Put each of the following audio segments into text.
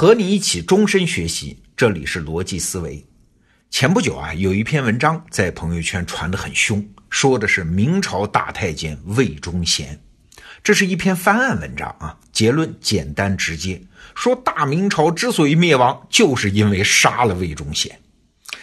和你一起终身学习，这里是逻辑思维。前不久啊，有一篇文章在朋友圈传得很凶，说的是明朝大太监魏忠贤。这是一篇翻案文章啊，结论简单直接，说大明朝之所以灭亡，就是因为杀了魏忠贤。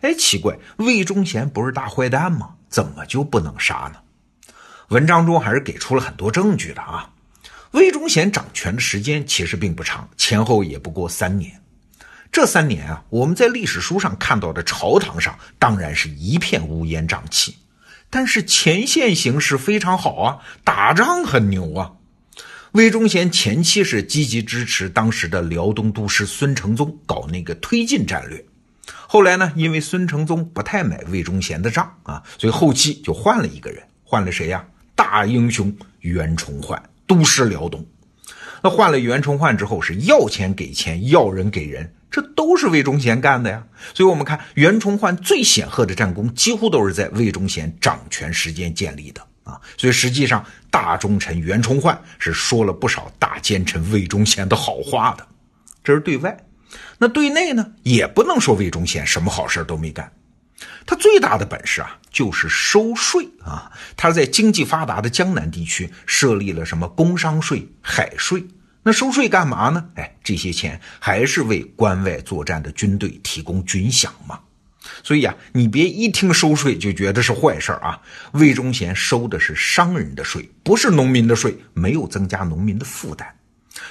哎，奇怪，魏忠贤不是大坏蛋吗？怎么就不能杀呢？文章中还是给出了很多证据的啊。魏忠贤掌权的时间其实并不长，前后也不过三年。这三年啊，我们在历史书上看到的朝堂上当然是一片乌烟瘴气，但是前线形势非常好啊，打仗很牛啊。魏忠贤前期是积极支持当时的辽东都师孙承宗搞那个推进战略，后来呢，因为孙承宗不太买魏忠贤的账啊，所以后期就换了一个人，换了谁呀？大英雄袁崇焕。都师辽东，那换了袁崇焕之后是要钱给钱，要人给人，这都是魏忠贤干的呀。所以，我们看袁崇焕最显赫的战功，几乎都是在魏忠贤掌权时间建立的啊。所以，实际上大忠臣袁崇焕是说了不少大奸臣魏忠贤的好话的。这是对外，那对内呢，也不能说魏忠贤什么好事都没干。他最大的本事啊，就是收税啊！他在经济发达的江南地区设立了什么工商税、海税。那收税干嘛呢？哎，这些钱还是为关外作战的军队提供军饷嘛。所以啊，你别一听收税就觉得是坏事啊。魏忠贤收的是商人的税，不是农民的税，没有增加农民的负担。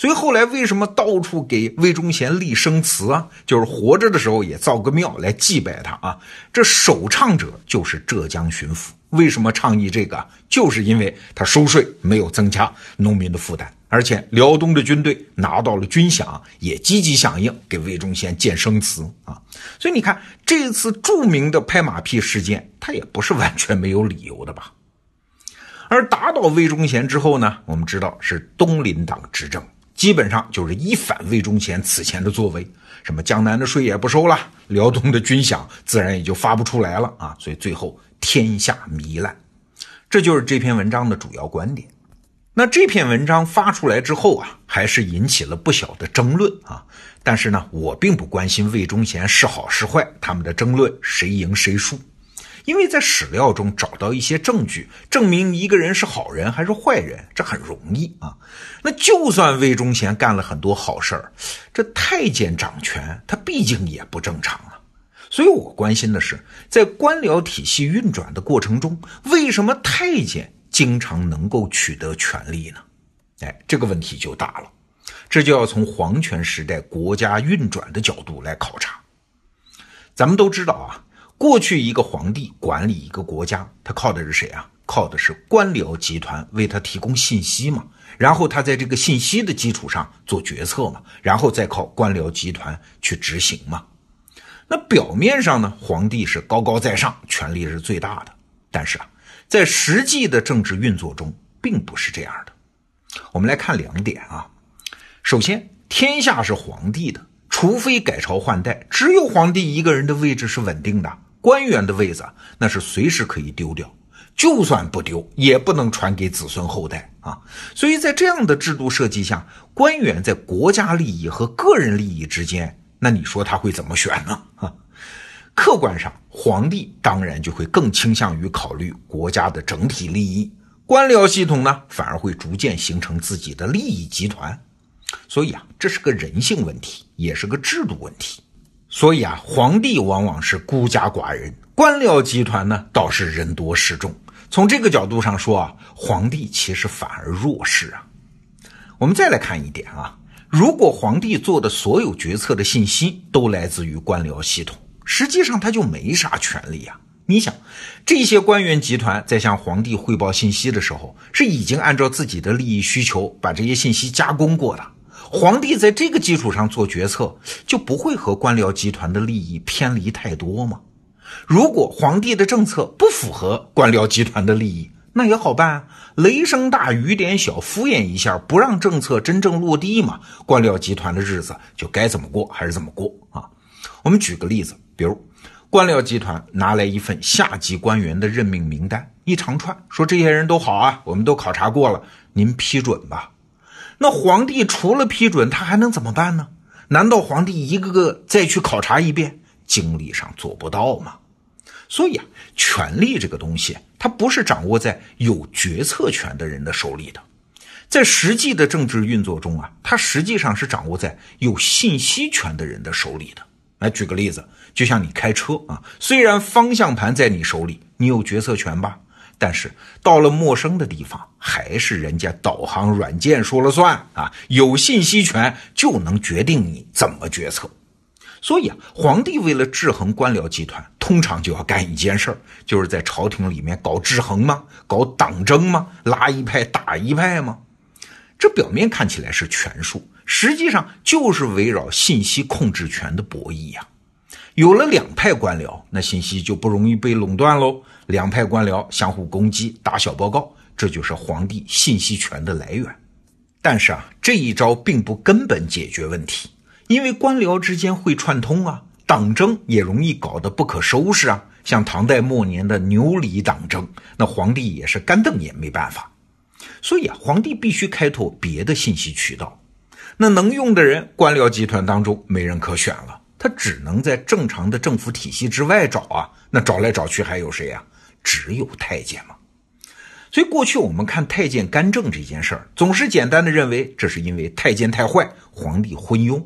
所以后来为什么到处给魏忠贤立生祠啊？就是活着的时候也造个庙来祭拜他啊。这首倡者就是浙江巡抚。为什么倡议这个？就是因为他收税没有增加农民的负担，而且辽东的军队拿到了军饷，也积极响应给魏忠贤建生祠啊。所以你看这次著名的拍马屁事件，他也不是完全没有理由的吧？而打倒魏忠贤之后呢，我们知道是东林党执政。基本上就是一反魏忠贤此前的作为，什么江南的税也不收了，辽东的军饷自然也就发不出来了啊，所以最后天下糜烂，这就是这篇文章的主要观点。那这篇文章发出来之后啊，还是引起了不小的争论啊。但是呢，我并不关心魏忠贤是好是坏，他们的争论谁赢谁输。因为在史料中找到一些证据，证明一个人是好人还是坏人，这很容易啊。那就算魏忠贤干了很多好事儿，这太监掌权，他毕竟也不正常啊。所以我关心的是，在官僚体系运转的过程中，为什么太监经常能够取得权力呢？哎，这个问题就大了，这就要从皇权时代国家运转的角度来考察。咱们都知道啊。过去一个皇帝管理一个国家，他靠的是谁啊？靠的是官僚集团为他提供信息嘛，然后他在这个信息的基础上做决策嘛，然后再靠官僚集团去执行嘛。那表面上呢，皇帝是高高在上，权力是最大的，但是啊，在实际的政治运作中并不是这样的。我们来看两点啊，首先，天下是皇帝的，除非改朝换代，只有皇帝一个人的位置是稳定的。官员的位子那是随时可以丢掉，就算不丢，也不能传给子孙后代啊。所以在这样的制度设计下，官员在国家利益和个人利益之间，那你说他会怎么选呢？哈，客观上，皇帝当然就会更倾向于考虑国家的整体利益，官僚系统呢，反而会逐渐形成自己的利益集团。所以啊，这是个人性问题，也是个制度问题。所以啊，皇帝往往是孤家寡人，官僚集团呢倒是人多势众。从这个角度上说啊，皇帝其实反而弱势啊。我们再来看一点啊，如果皇帝做的所有决策的信息都来自于官僚系统，实际上他就没啥权利啊。你想，这些官员集团在向皇帝汇报信息的时候，是已经按照自己的利益需求把这些信息加工过的。皇帝在这个基础上做决策，就不会和官僚集团的利益偏离太多吗？如果皇帝的政策不符合官僚集团的利益，那也好办，雷声大雨点小，敷衍一下，不让政策真正落地嘛。官僚集团的日子就该怎么过还是怎么过啊？我们举个例子，比如官僚集团拿来一份下级官员的任命名单，一长串，说这些人都好啊，我们都考察过了，您批准吧。那皇帝除了批准，他还能怎么办呢？难道皇帝一个个再去考察一遍？精力上做不到吗？所以啊，权力这个东西，它不是掌握在有决策权的人的手里的，在实际的政治运作中啊，它实际上是掌握在有信息权的人的手里的。来举个例子，就像你开车啊，虽然方向盘在你手里，你有决策权吧？但是到了陌生的地方，还是人家导航软件说了算啊！有信息权就能决定你怎么决策。所以啊，皇帝为了制衡官僚集团，通常就要干一件事儿，就是在朝廷里面搞制衡吗？搞党争吗？拉一派打一派吗？这表面看起来是权术，实际上就是围绕信息控制权的博弈呀。有了两派官僚，那信息就不容易被垄断喽。两派官僚相互攻击，打小报告，这就是皇帝信息权的来源。但是啊，这一招并不根本解决问题，因为官僚之间会串通啊，党争也容易搞得不可收拾啊。像唐代末年的牛李党争，那皇帝也是干瞪眼没办法。所以啊，皇帝必须开拓别的信息渠道。那能用的人，官僚集团当中没人可选了，他只能在正常的政府体系之外找啊。那找来找去还有谁呀？只有太监嘛？所以过去我们看太监干政这件事儿，总是简单的认为这是因为太监太坏，皇帝昏庸。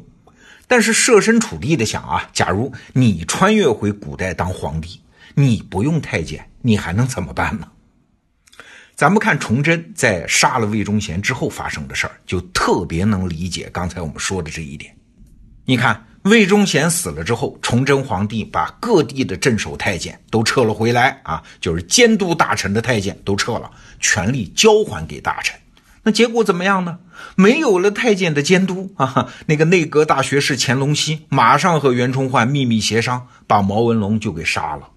但是设身处地的想啊，假如你穿越回古代当皇帝，你不用太监，你还能怎么办呢？咱们看崇祯在杀了魏忠贤之后发生的事儿，就特别能理解刚才我们说的这一点。你看。魏忠贤死了之后，崇祯皇帝把各地的镇守太监都撤了回来啊，就是监督大臣的太监都撤了，权力交还给大臣。那结果怎么样呢？没有了太监的监督啊，那个内阁大学士乾隆熙马上和袁崇焕秘密协商，把毛文龙就给杀了。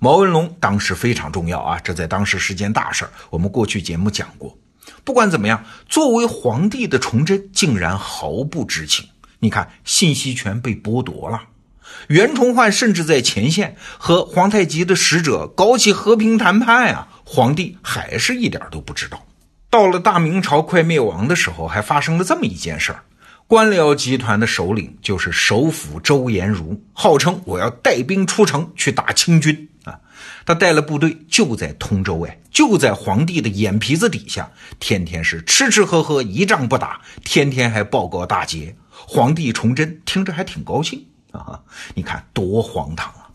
毛文龙当时非常重要啊，这在当时是件大事儿。我们过去节目讲过。不管怎么样，作为皇帝的崇祯竟然毫不知情。你看，信息权被剥夺了。袁崇焕甚至在前线和皇太极的使者搞起和平谈判啊，皇帝还是一点都不知道。到了大明朝快灭亡的时候，还发生了这么一件事儿：官僚集团的首领就是首辅周延儒，号称我要带兵出城去打清军。他带了部队就在通州，哎，就在皇帝的眼皮子底下，天天是吃吃喝喝，一仗不打，天天还报告大捷。皇帝崇祯听着还挺高兴啊！你看多荒唐啊！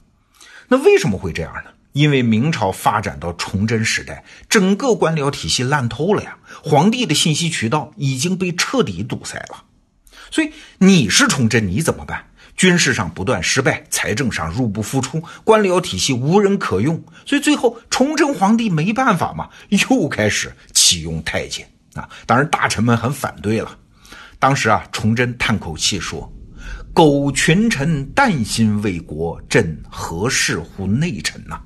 那为什么会这样呢？因为明朝发展到崇祯时代，整个官僚体系烂透了呀，皇帝的信息渠道已经被彻底堵塞了。所以你是崇祯，你怎么办？军事上不断失败，财政上入不敷出，官僚体系无人可用，所以最后崇祯皇帝没办法嘛，又开始启用太监啊！当然大臣们很反对了。当时啊，崇祯叹口气说：“苟群臣担心为国，朕何事乎内臣呐？”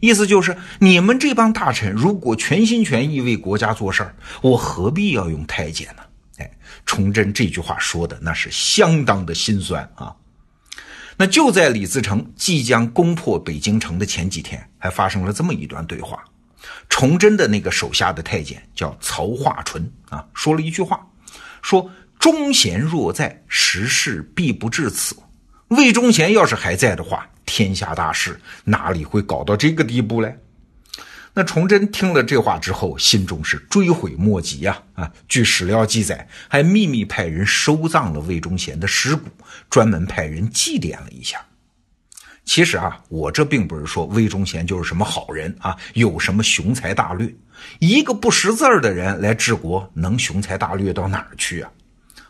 意思就是你们这帮大臣如果全心全意为国家做事儿，我何必要用太监呢？哎，崇祯这句话说的那是相当的心酸啊。那就在李自成即将攻破北京城的前几天，还发生了这么一段对话。崇祯的那个手下的太监叫曹化淳啊，说了一句话，说。忠贤若在，时势必不至此。魏忠贤要是还在的话，天下大事哪里会搞到这个地步嘞？那崇祯听了这话之后，心中是追悔莫及呀！啊，据史料记载，还秘密派人收葬了魏忠贤的尸骨，专门派人祭奠了一下。其实啊，我这并不是说魏忠贤就是什么好人啊，有什么雄才大略。一个不识字儿的人来治国，能雄才大略到哪儿去啊？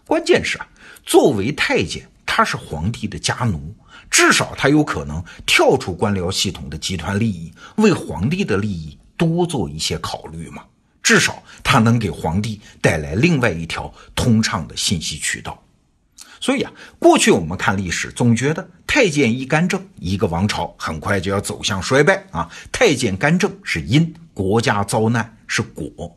关键是啊，作为太监，他是皇帝的家奴，至少他有可能跳出官僚系统的集团利益，为皇帝的利益多做一些考虑嘛。至少他能给皇帝带来另外一条通畅的信息渠道。所以啊，过去我们看历史，总觉得太监一干政，一个王朝很快就要走向衰败啊。太监干政是因，国家遭难是果。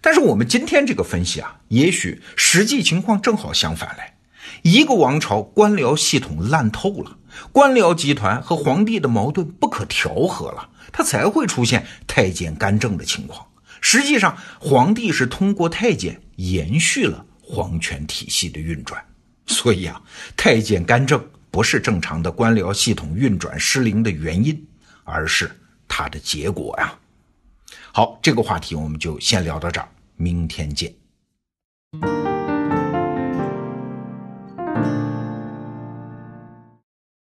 但是我们今天这个分析啊，也许实际情况正好相反来。一个王朝官僚系统烂透了，官僚集团和皇帝的矛盾不可调和了，他才会出现太监干政的情况。实际上，皇帝是通过太监延续了皇权体系的运转。所以啊，太监干政不是正常的官僚系统运转失灵的原因，而是它的结果呀。好，这个话题我们就先聊到这儿，明天见。